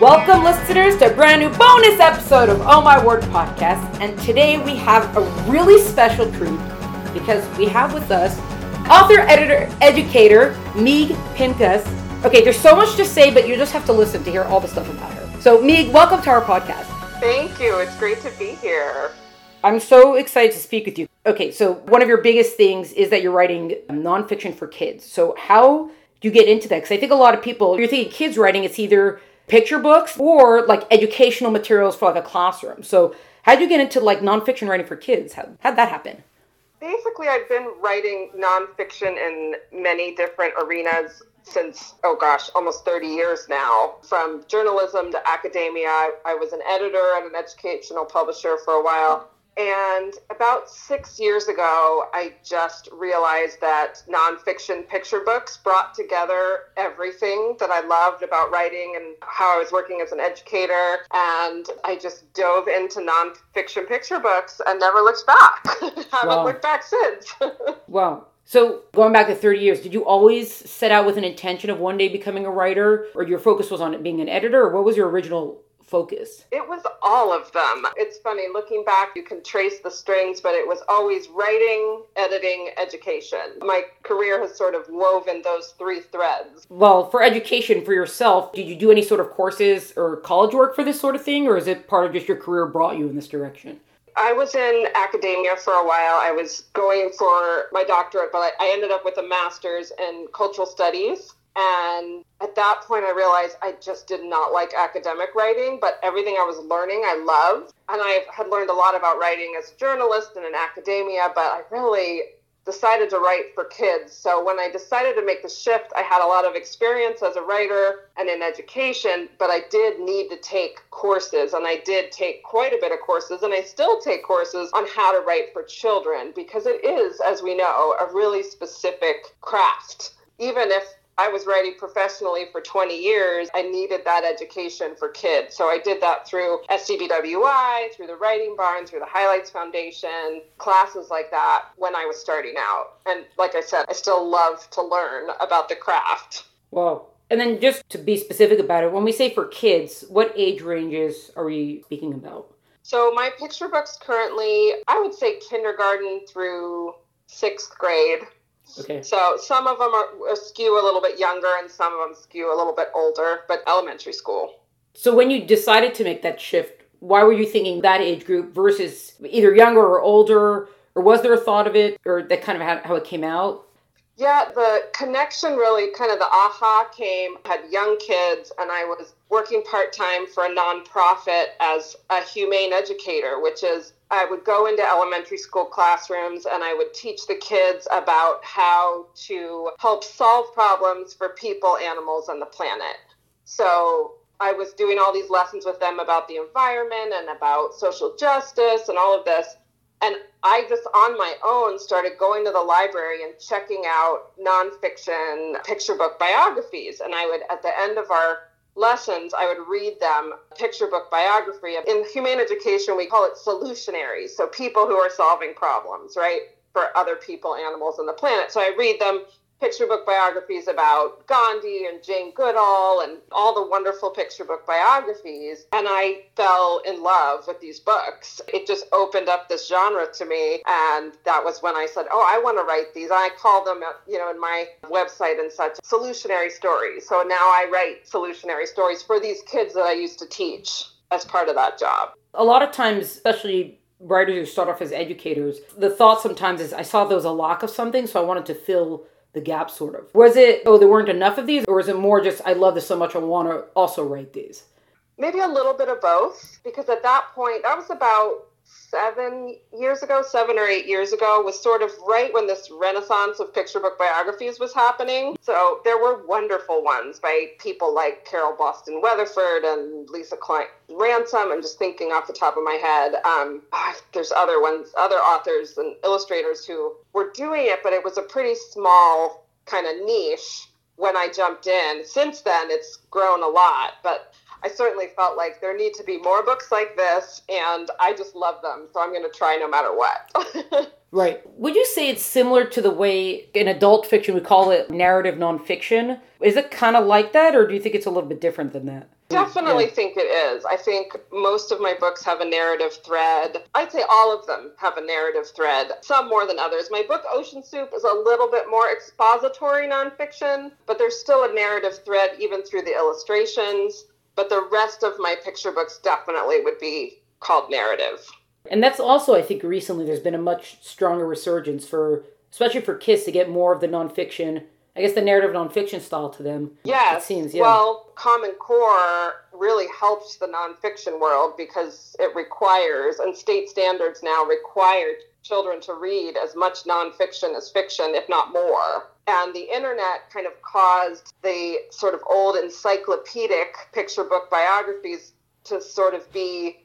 Welcome, listeners, to a brand new bonus episode of Oh My Word podcast. And today we have a really special treat because we have with us author, editor, educator, Meeg Pincus. Okay, there's so much to say, but you just have to listen to hear all the stuff about her. So, Meeg, welcome to our podcast. Thank you. It's great to be here. I'm so excited to speak with you. Okay, so one of your biggest things is that you're writing nonfiction for kids. So, how do you get into that? Because I think a lot of people, you're thinking kids writing, it's either picture books or like educational materials for like a classroom. So how did you get into like nonfiction writing for kids? How how'd that happen? Basically, I've been writing nonfiction in many different arenas since, oh gosh, almost 30 years now. From journalism to academia, I, I was an editor and an educational publisher for a while. And about six years ago, I just realized that nonfiction picture books brought together everything that I loved about writing and how I was working as an educator. And I just dove into nonfiction picture books and never looked back. Haven't wow. looked back since. wow. So, going back to 30 years, did you always set out with an intention of one day becoming a writer, or your focus was on being an editor, or what was your original focus? It was all of them. It's funny, looking back, you can trace the strings, but it was always writing, editing, education. My career has sort of woven those three threads. Well, for education for yourself, did you do any sort of courses or college work for this sort of thing, or is it part of just your career brought you in this direction? I was in academia for a while. I was going for my doctorate, but I ended up with a master's in cultural studies. And that point, I realized I just did not like academic writing, but everything I was learning, I loved. And I had learned a lot about writing as a journalist and in academia, but I really decided to write for kids. So when I decided to make the shift, I had a lot of experience as a writer and in education, but I did need to take courses and I did take quite a bit of courses and I still take courses on how to write for children because it is, as we know, a really specific craft. Even if I was writing professionally for 20 years. I needed that education for kids. So I did that through SCBWI, through the Writing Barn, through the Highlights Foundation, classes like that when I was starting out. And like I said, I still love to learn about the craft. Well, and then just to be specific about it, when we say for kids, what age ranges are we speaking about? So my picture books currently, I would say kindergarten through sixth grade. Okay. So some of them are uh, skew a little bit younger, and some of them skew a little bit older, but elementary school. So when you decided to make that shift, why were you thinking that age group versus either younger or older, or was there a thought of it, or that kind of how it came out? Yeah, the connection really kind of the aha came. I had young kids, and I was working part time for a nonprofit as a humane educator, which is I would go into elementary school classrooms and I would teach the kids about how to help solve problems for people, animals, and the planet. So I was doing all these lessons with them about the environment and about social justice and all of this. And I just on my own started going to the library and checking out nonfiction picture book biographies. And I would, at the end of our lessons, I would read them picture book biography. In humane education, we call it solutionaries. So people who are solving problems, right? For other people, animals, and the planet. So I read them picture book biographies about Gandhi and Jane Goodall and all the wonderful picture book biographies. And I fell in love with these books. It just opened up this genre to me. And that was when I said, Oh, I want to write these. I call them, uh, you know, in my website and such, solutionary stories. So now I write solutionary stories for these kids that I used to teach as part of that job. A lot of times, especially writers who start off as educators, the thought sometimes is I saw there was a lack of something, so I wanted to fill the gap sort of. Was it oh there weren't enough of these or is it more just i love this so much i want to also write these? Maybe a little bit of both because at that point that was about seven years ago, seven or eight years ago, was sort of right when this renaissance of picture book biographies was happening. So there were wonderful ones by people like Carole Boston Weatherford and Lisa Klein Ransom. I'm just thinking off the top of my head. Um, ah, there's other ones, other authors and illustrators who were doing it, but it was a pretty small kind of niche when I jumped in. Since then, it's grown a lot, but I certainly felt like there need to be more books like this, and I just love them, so I'm going to try no matter what. right. Would you say it's similar to the way in adult fiction we call it narrative nonfiction? Is it kind of like that, or do you think it's a little bit different than that? Definitely Yeah. think it is. I think most of my books have a narrative thread. I'd say all of them have a narrative thread, some more than others. My book, Ocean Soup, is a little bit more expository nonfiction, but there's still a narrative thread even through the illustrations. But the rest of my picture books definitely would be called narrative. And that's also, I think, recently there's been a much stronger resurgence for, especially for kids, to get more of the nonfiction, I guess the narrative nonfiction style to them. Yes. It seems, yeah. Well, Common Core really helps the nonfiction world because it requires, and state standards now require children to read as much nonfiction as fiction, if not more. And the internet kind of caused the sort of old encyclopedic picture book biographies to sort of be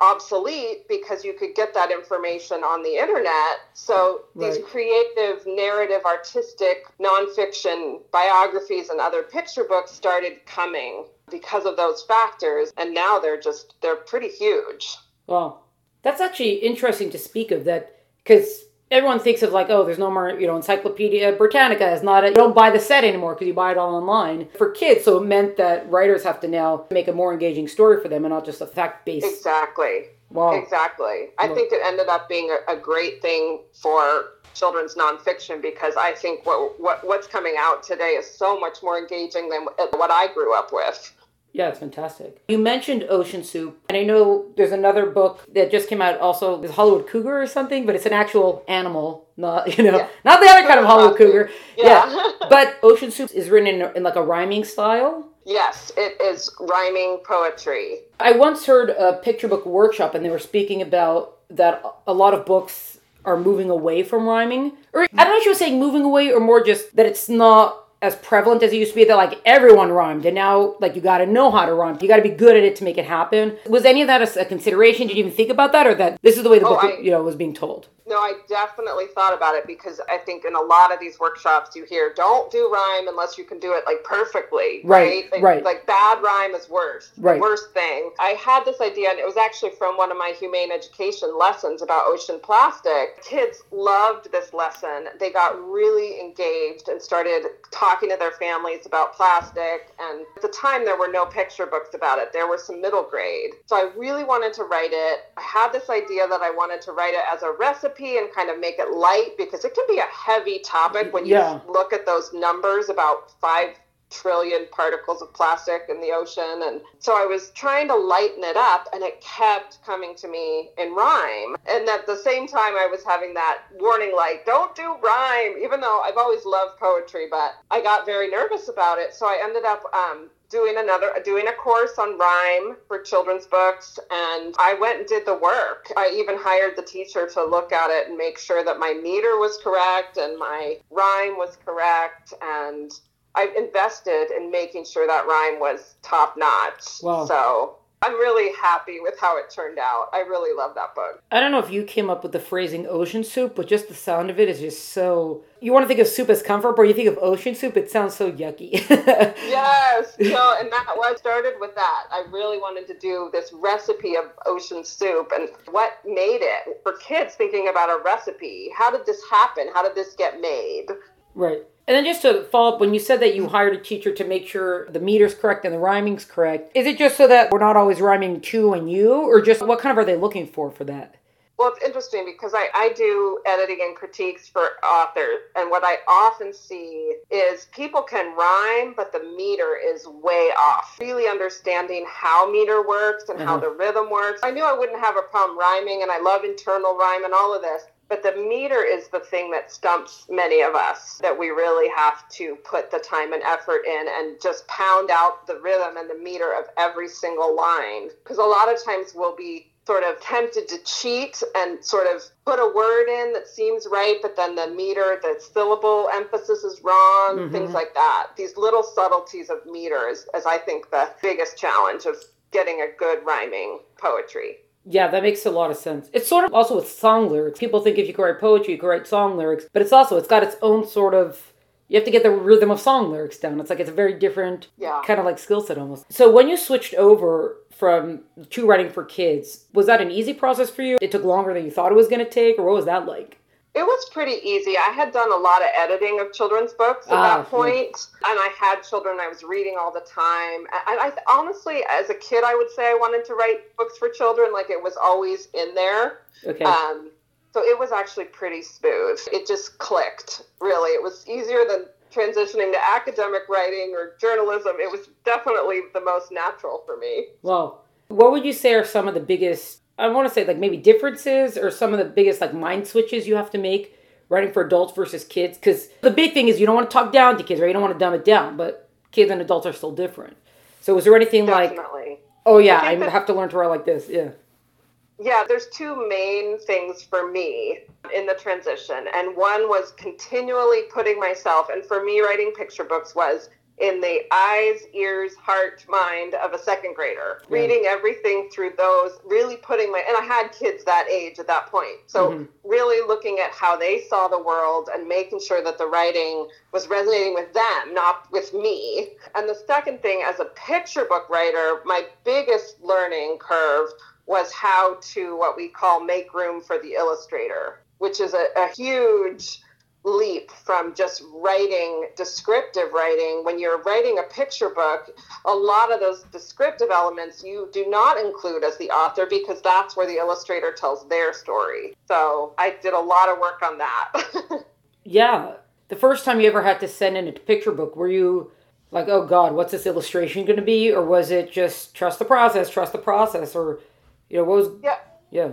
obsolete because you could get that information on the internet. So these Right. creative, narrative, artistic, nonfiction biographies and other picture books started coming because of those factors. And now they're just, they're pretty huge. Well, that's actually interesting to speak of that because everyone thinks of like, oh, there's no more, you know, Encyclopedia Britannica is not, a, you don't buy the set anymore because you buy it all online. For kids, so it meant that writers have to now make a more engaging story for them and not just a fact based. Exactly. Wow. Exactly. I Well- think it ended up being a, a great thing for children's nonfiction because I think what, what what's coming out today is so much more engaging than what I grew up with. Yeah, it's fantastic. You mentioned Ocean Soup, and I know there's another book that just came out also, is Hollywood Cougar or something, but it's an actual animal, not, you know, Yeah. not the other kind of Hollywood Cougar. Yeah. But Ocean Soup is written in, in like a rhyming style. yes, it is rhyming poetry. I once heard a picture book workshop, and they were speaking about that a lot of books are moving away from rhyming. Or I don't know if she was saying moving away, or more just that it's not as prevalent as it used to be. That like everyone rhymed, and now like you got to know how to rhyme. You got to be good at it to make it happen. Was any of that a, a consideration? Did you even think about that, or that this is the way the Oh, book I- you know was being told? No, I definitely thought about it because I think in a lot of these workshops you hear don't do rhyme unless you can do it like perfectly. Right, Like, right. Like bad rhyme is worse. the Right. worst thing. I had this idea and it was actually from one of my humane education lessons about ocean plastic. Kids loved this lesson. They got really engaged and started talking to their families about plastic. And at the time there were no picture books about it. There were some middle grade. So I really wanted to write it. I had this idea that I wanted to write it as a recipe and kind of make it light because it can be a heavy topic when you Yeah. look at those numbers about five trillion particles of plastic in the ocean. And so i was trying to lighten it up and it kept coming to me in rhyme. And at the same time i was having that warning light don't do rhyme even though i've always loved poetry but i got very nervous about it. So i ended up um, doing another doing a course on rhyme for children's books and i went and did the work i even hired the teacher to look at it and make sure that my meter was correct and my rhyme was correct and i invested in making sure that rhyme was top notch Wow. so i'm really happy with how it turned out i really love that book I don't know if you came up with the phrasing ocean soup, but just the sound of it is just so. You want to think of soup as comfort, but you think of ocean soup, it sounds so yucky. Yes. So, and that was started with that. I really wanted to do this recipe of ocean soup and what made it for kids thinking about a recipe. How did this happen? How did this get made? Right. And then just to follow up, when you said that you hired a teacher to make sure the meter's correct and the rhyming's correct, is it just so that we're not always rhyming to and you, or just what kind of are they looking for for that? Well, it's interesting because I, I do editing and critiques for authors, and what I often see is people can rhyme, but the meter is way off. Really understanding how meter works and how Mhm. the rhythm works. I knew I wouldn't have a problem rhyming, and I love internal rhyme and all of this. But the meter is the thing that stumps many of us that we really have to put the time and effort in and just pound out the rhythm and the meter of every single line. Because a lot of times we'll be sort of tempted to cheat and sort of put a word in that seems right, but then the meter, the syllable emphasis is wrong, Mhm. things like that. These little subtleties of meter is, is, I think, the biggest challenge of getting a good rhyming poetry. Yeah, that makes a lot of sense. It's sort of also with song lyrics. People think if you can write poetry, you can write song lyrics, but it's also it's got its own sort of you have to get the rhythm of song lyrics down. It's like it's a very different Yeah. kind of like skill set almost. So when you switched over from to writing for kids, was that an easy process for you? It took longer than you thought it was going to take, or what was that like? It was pretty easy. I had done a lot of editing of children's books at ah, that point, and I had children I was reading all the time. I, I honestly, as a kid, I would say I wanted to write books for children. Like it was always in there. Okay. Um, so it was actually pretty smooth. It just clicked. Really, it was easier than transitioning to academic writing or journalism. It was definitely the most natural for me. Well, what would you say are some of the biggest I want to say like maybe differences or some of the biggest like mind switches you have to make writing for adults versus kids because the big thing is you don't want to talk down to kids right? You don't want to dumb it down but kids and adults are still different. So was there anything Definitely. like oh yeah i, I have to learn to write like this yeah. Yeah there's two main things for me in the transition and one was continually putting myself and for me writing picture books was in the eyes, ears, heart, mind of a second grader, yeah. reading everything through those, really putting my, and I had kids that age at that point. So, mm-hmm. really looking at how they saw the world and making sure that the writing was resonating with them, not with me. And the second thing, as a picture book writer, my biggest learning curve was how to what we call make room for the illustrator, which is a, a huge leap from just writing descriptive writing. When you're writing a picture book a lot of those descriptive elements you do not include as the author because that's where the illustrator tells their story. So i did a lot of work on that. Yeah. The first time you ever had to send in a picture book were you like oh god what's this illustration going to be? Or was it just trust the process trust the process or you know what was yeah. Yeah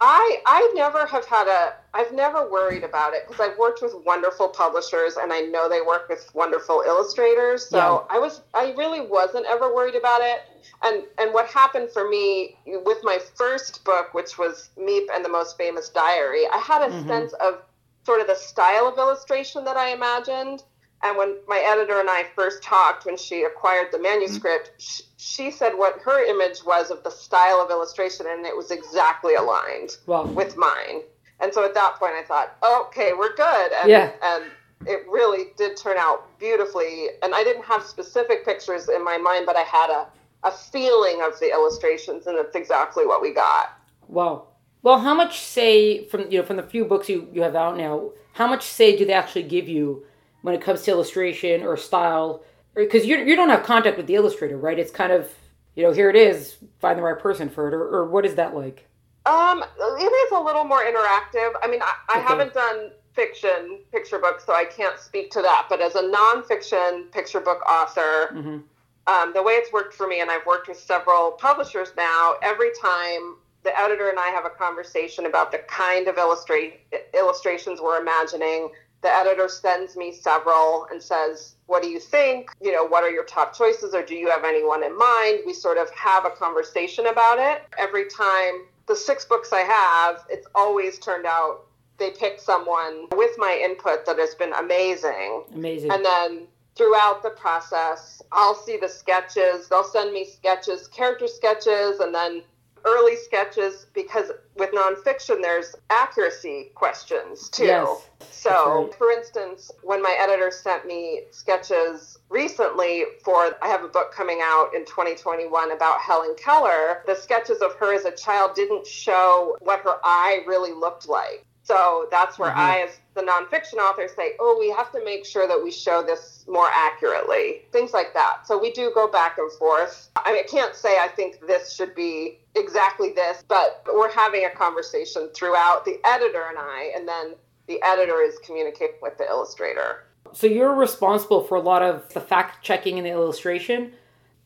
I I never have had a I've never worried about it because I've worked with wonderful publishers and I know they work with wonderful illustrators. So yeah. I was I really wasn't ever worried about it. And and what happened for me with my first book, which was Miep and the Most Famous Diary, I had a mm-hmm. sense of sort of the style of illustration that I imagined. And when my editor and I first talked, when she acquired the manuscript, mm-hmm. she, she, said what her image was of the style of illustration, and it was exactly aligned well, with mine. And so at that point, I thought, okay, we're good. And, yeah. and it really did turn out beautifully. And I didn't have specific pictures in my mind, but I had a, a feeling of the illustrations, and it's exactly what we got. Wow. Well, how much say from you know from the few books you, you have out now? How much say do they actually give you when it comes to illustration or style because you, you don't have contact with the illustrator right it's kind of you know here it is find the right person for it or, or what is that like um it is a little more interactive i mean i, I okay. haven't done fiction picture books so i can't speak to that but as a nonfiction picture book author mm-hmm. um, the way it's worked for me and i've worked with several publishers now every time the editor and i have a conversation about the kind of illustrate illustrations we're imagining the editor sends me several and says, What do you think? You know, what are your top choices, or do you have anyone in mind? We sort of have a conversation about it. Every time, the six books I have, it's always turned out they pick someone with my input that has been amazing. Amazing. And then throughout the process, I'll see the sketches. They'll send me sketches, character sketches, and then early sketches because with nonfiction there's accuracy questions too. Yes, so, right. for instance, when my editor sent me sketches recently for I have a book coming out in 2021 about Helen Keller, the sketches of her as a child didn't show what her eye really looked like. So that's where mm-hmm. I, as the nonfiction author, say, oh, we have to make sure that we show this more accurately. Things like that. So we do go back and forth. I mean, I can't say I think this should be exactly this, but we're having a conversation throughout the editor and I, and then the editor is communicating with the illustrator. So you're responsible for a lot of the fact checking and the illustration.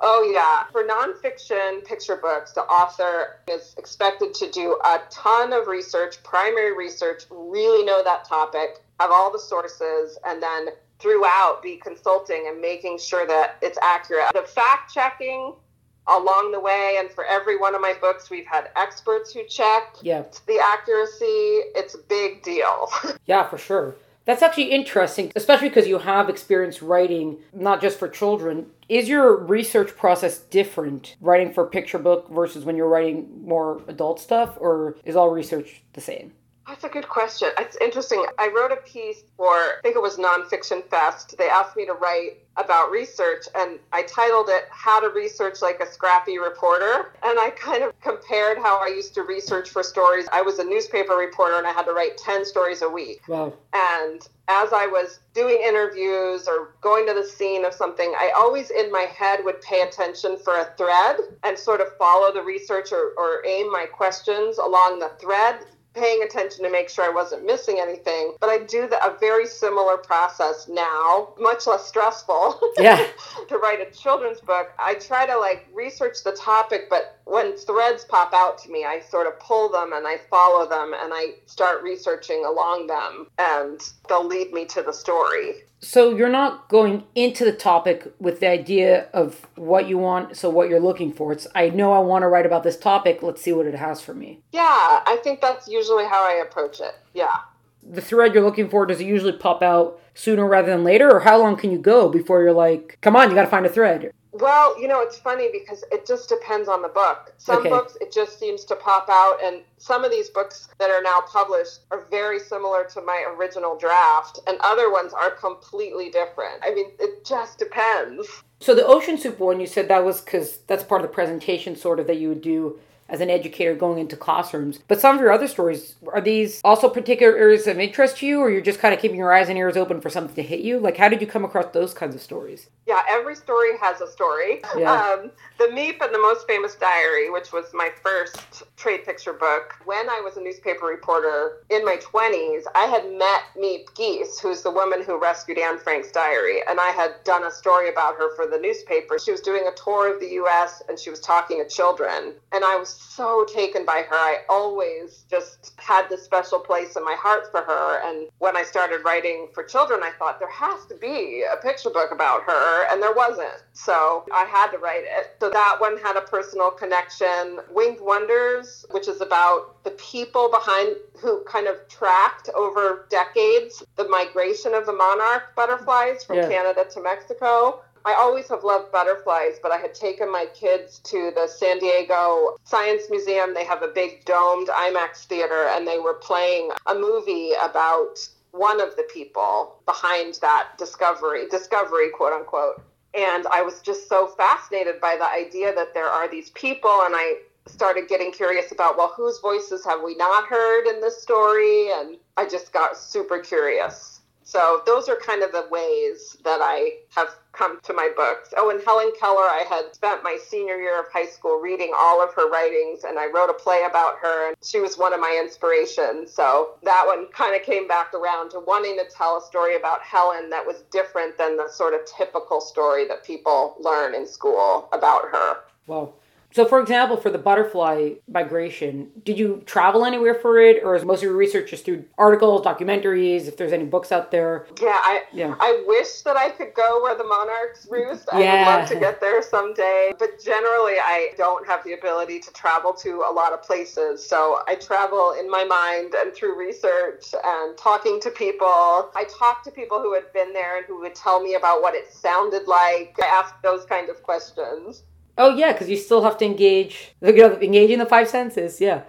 Oh, yeah. For nonfiction picture books, the author is expected to do a ton of research, primary research, really know that topic, have all the sources, and then throughout be consulting and making sure that it's accurate. The fact checking along the way, and for every one of my books, we've had experts who check yeah. the accuracy. It's a big deal. yeah, for sure. That's actually interesting, especially because you have experience writing not just for children. Is your research process different writing for picture book versus when you're writing more adult stuff, or is all research the same? That's a good question. It's interesting. I wrote a piece for, I think it was Nonfiction Fest. They asked me to write about research, and I titled it How to Research Like a Scrappy Reporter. And I kind of compared how I used to research for stories. I was a newspaper reporter, and I had to write 10 stories a week. Wow. And as I was doing interviews or going to the scene of something, I always in my head would pay attention for a thread and sort of follow the research or, or aim my questions along the thread paying attention to make sure I wasn't missing anything. But I do the, a very similar process now, much less stressful. Yeah. to write a children's book, I try to like research the topic, but when threads pop out to me, I sort of pull them and I follow them and I start researching along them, and they'll lead me to the story. So you're not going into the topic with the idea of what you want, so what you're looking for. It's I know I want to write about this topic, let's see what it has for me. Yeah, I think that's usually how I approach it. Yeah. The thread you're looking for, does it usually pop out sooner rather than later, or how long can you go before you're like, come on, you got to find a thread? Well, you know, it's funny because it just depends on the book. Some Okay. books, it just seems to pop out, and some of these books that are now published are very similar to my original draft, and other ones are completely different. I mean, it just depends. So the ocean soup one, you said that was because that's part of the presentation, sort of that you would do as an educator going into classrooms. But some of your other stories are these also particular areas of interest to you, or you're just kind of keeping your eyes and ears open for something to hit you? Like, how did you come across those kinds of stories? Yeah, every story has a story. Yeah. Um, the Miep and the Most Famous Diary, which was my first trade picture book, when I was a newspaper reporter in my 20s, I had met Miep Gies, who's the woman who rescued Anne Frank's diary, and I had done a story about her for the newspaper. She was doing a tour of the U.S. and she was talking to children, and I was so taken by her. I always just had this special place in my heart for her, and when I started writing for children, I thought there has to be a picture book about her, and there wasn't. So I had to write it. So that one had a personal connection. Winged Wonders, which is about the people behind who kind of tracked over decades the migration of the monarch butterflies from Yeah. Canada to Mexico. I always have loved butterflies, but I had taken my kids to the San Diego Science Museum. They have a big domed IMAX theater, and they were playing a movie about one of the people behind that discovery, discovery, quote unquote. And I was just so fascinated by the idea that there are these people, and I started getting curious about, well, whose voices have we not heard in this story? And I just got super curious. So those are kind of the ways that I have come to my books. Oh, and Helen Keller, I had spent my senior year of high school reading all of her writings, and I wrote a play about her, and she was one of my inspirations. So that one kind of came back around to wanting to tell a story about Helen that was different than the sort of typical story that people learn in school about her. Wow. So, for example, for the butterfly migration, did you travel anywhere for it, or is most of your research just through articles, documentaries, if there's any books out there? Yeah, I Yeah. I wish that I could go where the monarchs roost. I Yeah. would love to get there someday. But generally I don't have the ability to travel to a lot of places. So I travel in my mind and through research and talking to people. I talk to people who had been there and who would tell me about what it sounded like. I ask those kind of questions. Oh yeah, because you still have to engage, you know, engage in the five senses. Yeah.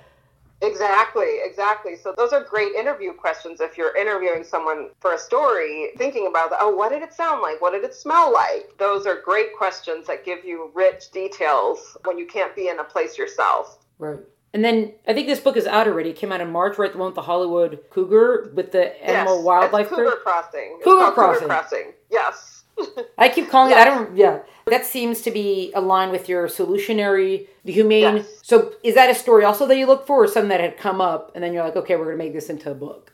Exactly, exactly. So those are great interview questions if you're interviewing someone for a story, thinking about, oh, what did it sound like? What did it smell like? Those are great questions that give you rich details when you can't be in a place yourself. Right. And then I think this book is out already. It came out in March, right? The one with the Hollywood cougar with the animal yes, wildlife. it's Cougar Crossing. Cougar Crossing. Cougar Crossing. Yes. I keep calling it. I don't. Yeah, that seems to be aligned with your solutionary, the humane. Yes. So is that a story also that you look for, or something that had come up, and then you're like, okay, we're gonna make this into a book?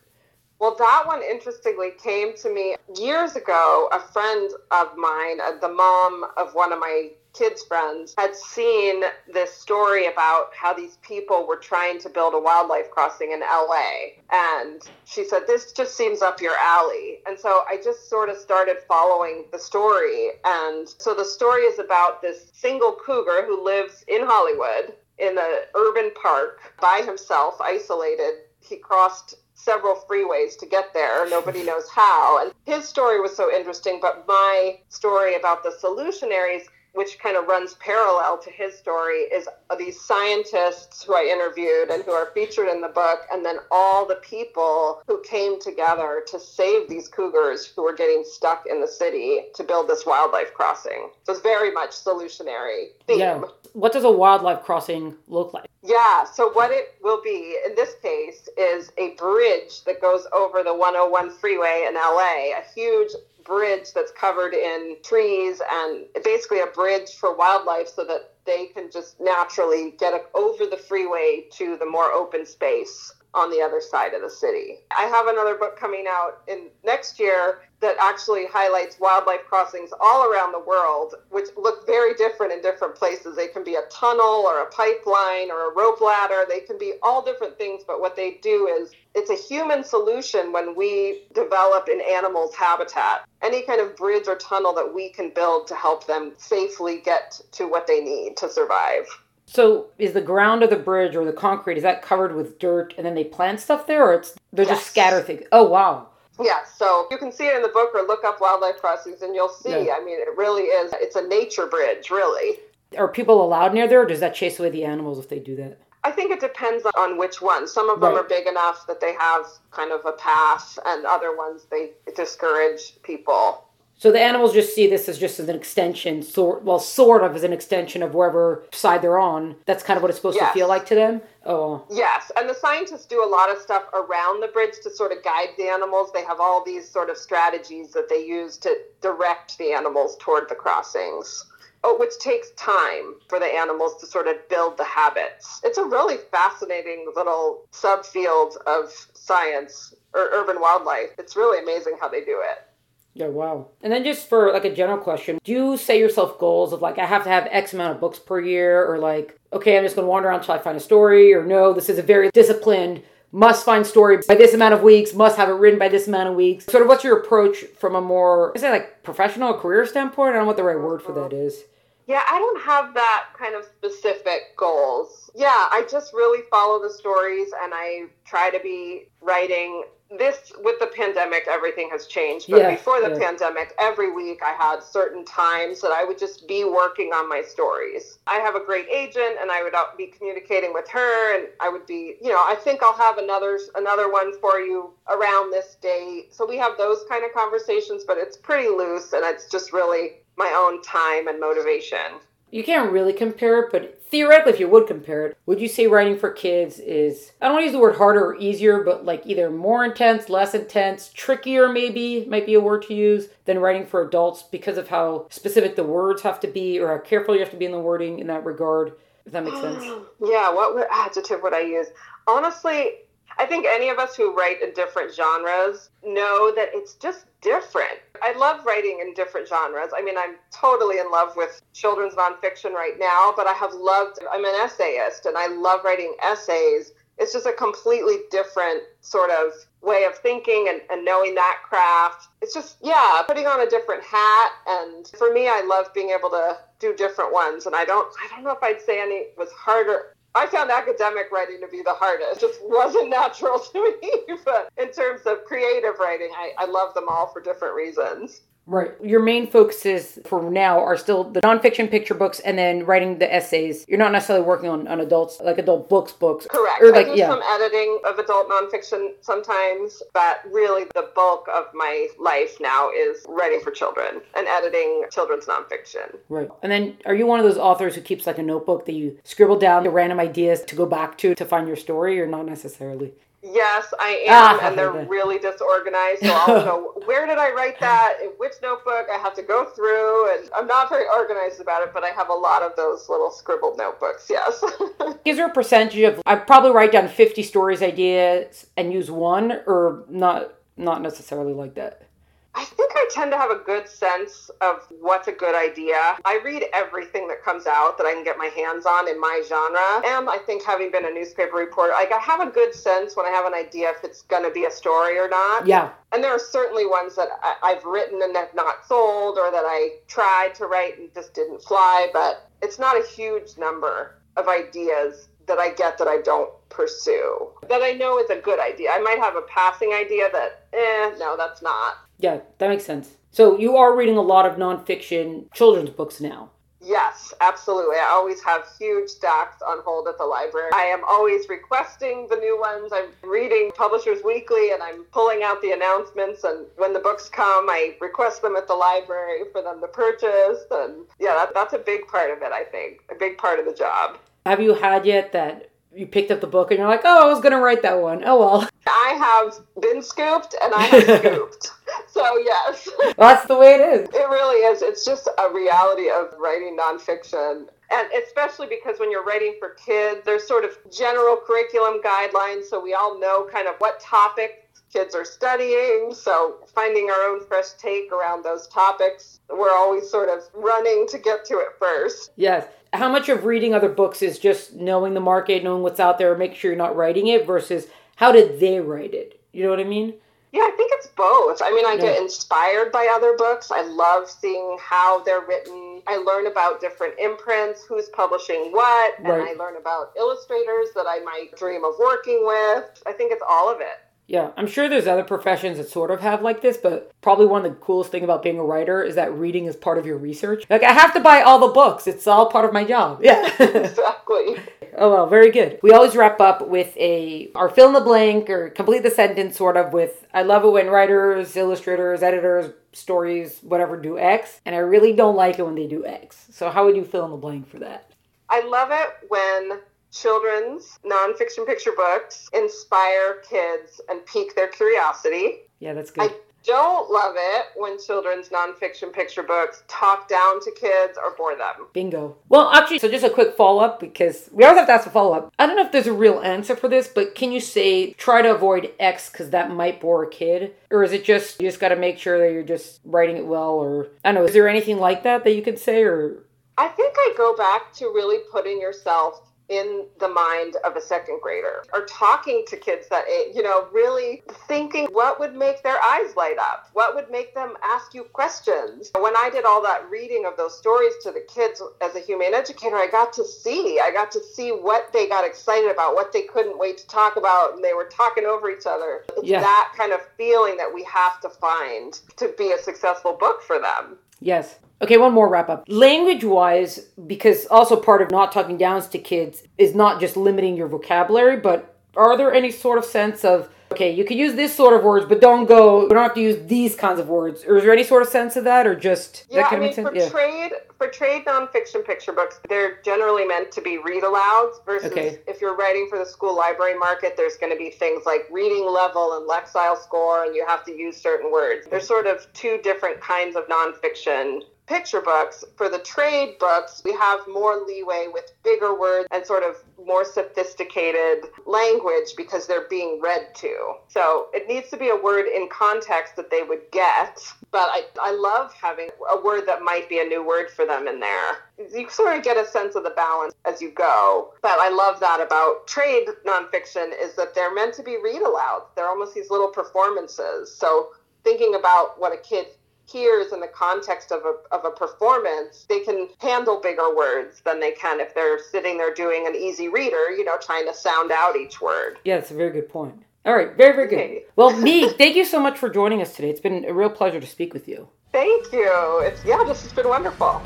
Well, that one interestingly came to me years ago. A friend of mine, uh, the mom of one of my kids' friends, had seen this story about how these people were trying to build a wildlife crossing in LA. And she said, This just seems up your alley. And so I just sort of started following the story. And so the story is about this single cougar who lives in Hollywood in an urban park by himself, isolated. He crossed several freeways to get there. Nobody knows how. And his story was so interesting, but my story about the solutionaries which kind of runs parallel to his story, is these scientists who I interviewed and who are featured in the book, and then all the people who came together to save these cougars who were getting stuck in the city to build this wildlife crossing. So it's very much solutionary theme. Yeah. What does a wildlife crossing look like? Yeah, so what it will be in this case is a bridge that goes over the 101 freeway in LA, a huge bridge that's covered in trees and basically a bridge for wildlife so that they can just naturally get over the freeway to the more open space on the other side of the city. I have another book coming out in next year that actually highlights wildlife crossings all around the world, which look very different in different places. They can be a tunnel or a pipeline or a rope ladder. They can be all different things, but what they do is it's a human solution when we develop an animal's habitat. Any kind of bridge or tunnel that we can build to help them safely get to what they need to survive. So is the ground of the bridge or the concrete is that covered with dirt and then they plant stuff there or it's they're yes. just scatter things? Oh wow. Yeah, so you can see it in the book or look up wildlife crossings and you'll see. Yeah. I mean, it really is. It's a nature bridge, really. Are people allowed near there or does that chase away the animals if they do that? I think it depends on which one. Some of them are big enough that they have kind of a path, and other ones they discourage people. So the animals just see this as just as an extension, sort well, sort of as an extension of wherever side they're on. That's kind of what it's supposed yes. to feel like to them. Oh. Yes, and the scientists do a lot of stuff around the bridge to sort of guide the animals. They have all these sort of strategies that they use to direct the animals toward the crossings. Oh, which takes time for the animals to sort of build the habits. It's a really fascinating little subfield of science or urban wildlife. It's really amazing how they do it. Yeah, wow. And then just for like a general question, do you set yourself goals of like I have to have X amount of books per year or like okay, I'm just going to wander around until I find a story or no, this is a very disciplined must find story by this amount of weeks, must have it written by this amount of weeks. Sort of what's your approach from a more is it like professional career standpoint? I don't know what the right word for that is. Yeah, I don't have that kind of specific goals. Yeah, I just really follow the stories and I try to be writing this with the pandemic everything has changed but yeah, before the yeah. pandemic every week i had certain times that i would just be working on my stories. I have a great agent and i would uh, be communicating with her and i would be you know i think i'll have another another one for you around this date. So we have those kind of conversations but it's pretty loose and it's just really my own time and motivation you can't really compare it, but theoretically, if you would compare it, would you say writing for kids is, I don't want to use the word harder or easier, but like either more intense, less intense, trickier maybe, might be a word to use, than writing for adults because of how specific the words have to be or how careful you have to be in the wording in that regard, if that makes sense? Yeah, what adjective would I use? Honestly, I think any of us who write in different genres know that it's just different. I love writing in different genres. I mean, I'm totally in love with children's nonfiction right now, but I have loved, I'm an essayist and I love writing essays. It's just a completely different sort of way of thinking and, and knowing that craft. It's just, yeah, putting on a different hat. And for me, I love being able to do different ones. And I don't, I don't know if I'd say any was harder I found academic writing to be the hardest. It just wasn't natural to me. but in terms of creative writing, I, I love them all for different reasons. Right. Your main focuses for now are still the nonfiction picture books and then writing the essays. You're not necessarily working on, on adults, like adult books, books. Correct. Or like, I do yeah. some editing of adult nonfiction sometimes, but really the bulk of my life now is writing for children and editing children's nonfiction. Right. And then are you one of those authors who keeps like a notebook that you scribble down the random ideas to go back to to find your story or not necessarily? Yes, I am, ah, and they're really disorganized. So I'll go, where did I write that? In which notebook? I have to go through, and I'm not very organized about it, but I have a lot of those little scribbled notebooks. Yes. Is there a percentage of I probably write down 50 stories ideas and use one, or not? Not necessarily like that. I think I tend to have a good sense of what's a good idea. I read everything that comes out that I can get my hands on in my genre. And I think having been a newspaper reporter, like I have a good sense when I have an idea if it's going to be a story or not. Yeah. And there are certainly ones that I, have written and have not sold or that I tried to write and just didn't fly, but it's not a huge number of ideas that I get that I don't pursue that I know is a good idea. I might have a passing idea that, eh, no, that's not. Yeah, that makes sense. So you are reading a lot of nonfiction children's books now. Yes, absolutely. I always have huge stacks on hold at the library. I am always requesting the new ones. I'm reading Publishers Weekly and I'm pulling out the announcements. And when the books come, I request them at the library for them to purchase. And yeah, that, that's a big part of it, I think, a big part of the job. Have you had yet that you picked up the book and you're like, oh, I was going to write that one. Oh, well. I have been scooped and I have scooped. So, yes. Well, that's the way it is. It really is. It's just a reality of writing nonfiction. And especially because when you're writing for kids, there's sort of general curriculum guidelines. So we all know kind of what topics kids are studying. So finding our own fresh take around those topics, we're always sort of running to get to it first. Yes how much of reading other books is just knowing the market, knowing what's out there, make sure you're not writing it versus how did they write it? You know what I mean? Yeah, I think it's both. I mean, I yeah. get inspired by other books. I love seeing how they're written. I learn about different imprints, who's publishing what, and right. I learn about illustrators that I might dream of working with. I think it's all of it. Yeah, I'm sure there's other professions that sort of have like this, but probably one of the coolest thing about being a writer is that reading is part of your research. Like I have to buy all the books. It's all part of my job. Yeah. exactly. oh well, very good. We always wrap up with a our fill in the blank or complete the sentence sort of with I love it when writers, illustrators, editors, stories, whatever do X, and I really don't like it when they do X. So how would you fill in the blank for that? I love it when children's nonfiction picture books inspire kids and pique their curiosity. Yeah, that's good. I don't love it when children's nonfiction picture books talk down to kids or bore them. Bingo. Well, actually, so just a quick follow up because we always have to ask a follow up. I don't know if there's a real answer for this, but can you say try to avoid X because that might bore a kid? Or is it just you just got to make sure that you're just writing it well? Or I don't know, is there anything like that that you could say? Or I think I go back to really putting yourself in the mind of a second grader or talking to kids that eh, you know really thinking what would make their eyes light up what would make them ask you questions. When i did all that reading of those stories to the kids as a humane educator i got to see i got to see what they got excited about what they couldn't wait to talk about and they were talking over each other. It's yeah. that kind of feeling that we have to find to be a successful book for them. Yes Okay, one more wrap up. Language wise, because also part of not talking downs to kids is not just limiting your vocabulary, but are there any sort of sense of okay, you could use this sort of words, but don't go. We don't have to use these kinds of words. Or is there any sort of sense of that, or just yeah? I mean, for yeah. trade for trade nonfiction picture books, they're generally meant to be read alouds. Versus okay. if you're writing for the school library market, there's going to be things like reading level and Lexile score, and you have to use certain words. There's sort of two different kinds of nonfiction picture books, for the trade books, we have more leeway with bigger words and sort of more sophisticated language because they're being read to. So it needs to be a word in context that they would get. But I, I love having a word that might be a new word for them in there. You sort of get a sense of the balance as you go. But I love that about trade nonfiction is that they're meant to be read aloud. They're almost these little performances. So thinking about what a kid hears in the context of a, of a performance, they can handle bigger words than they can if they're sitting there doing an easy reader, you know, trying to sound out each word. Yeah, it's a very good point. All right, very, very good. Okay. Well, Meeg, thank you so much for joining us today. It's been a real pleasure to speak with you. Thank you. It's yeah, this has been wonderful.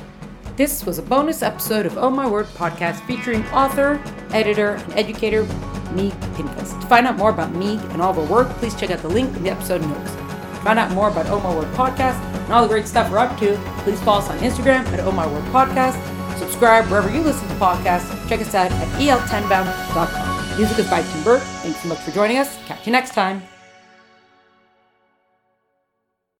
This was a bonus episode of Oh My Word podcast featuring author, editor, and educator Meeg Pincus. To find out more about Meeg and all of her work, please check out the link in the episode notes. To find out more about Oh My Word podcast, and all the great stuff we're up to, please follow us on Instagram at Oh My Word Podcast. Subscribe wherever you listen to podcasts. Check us out at el10bound.com. Music is by Tim Burke. Thanks so much for joining us. Catch you next time.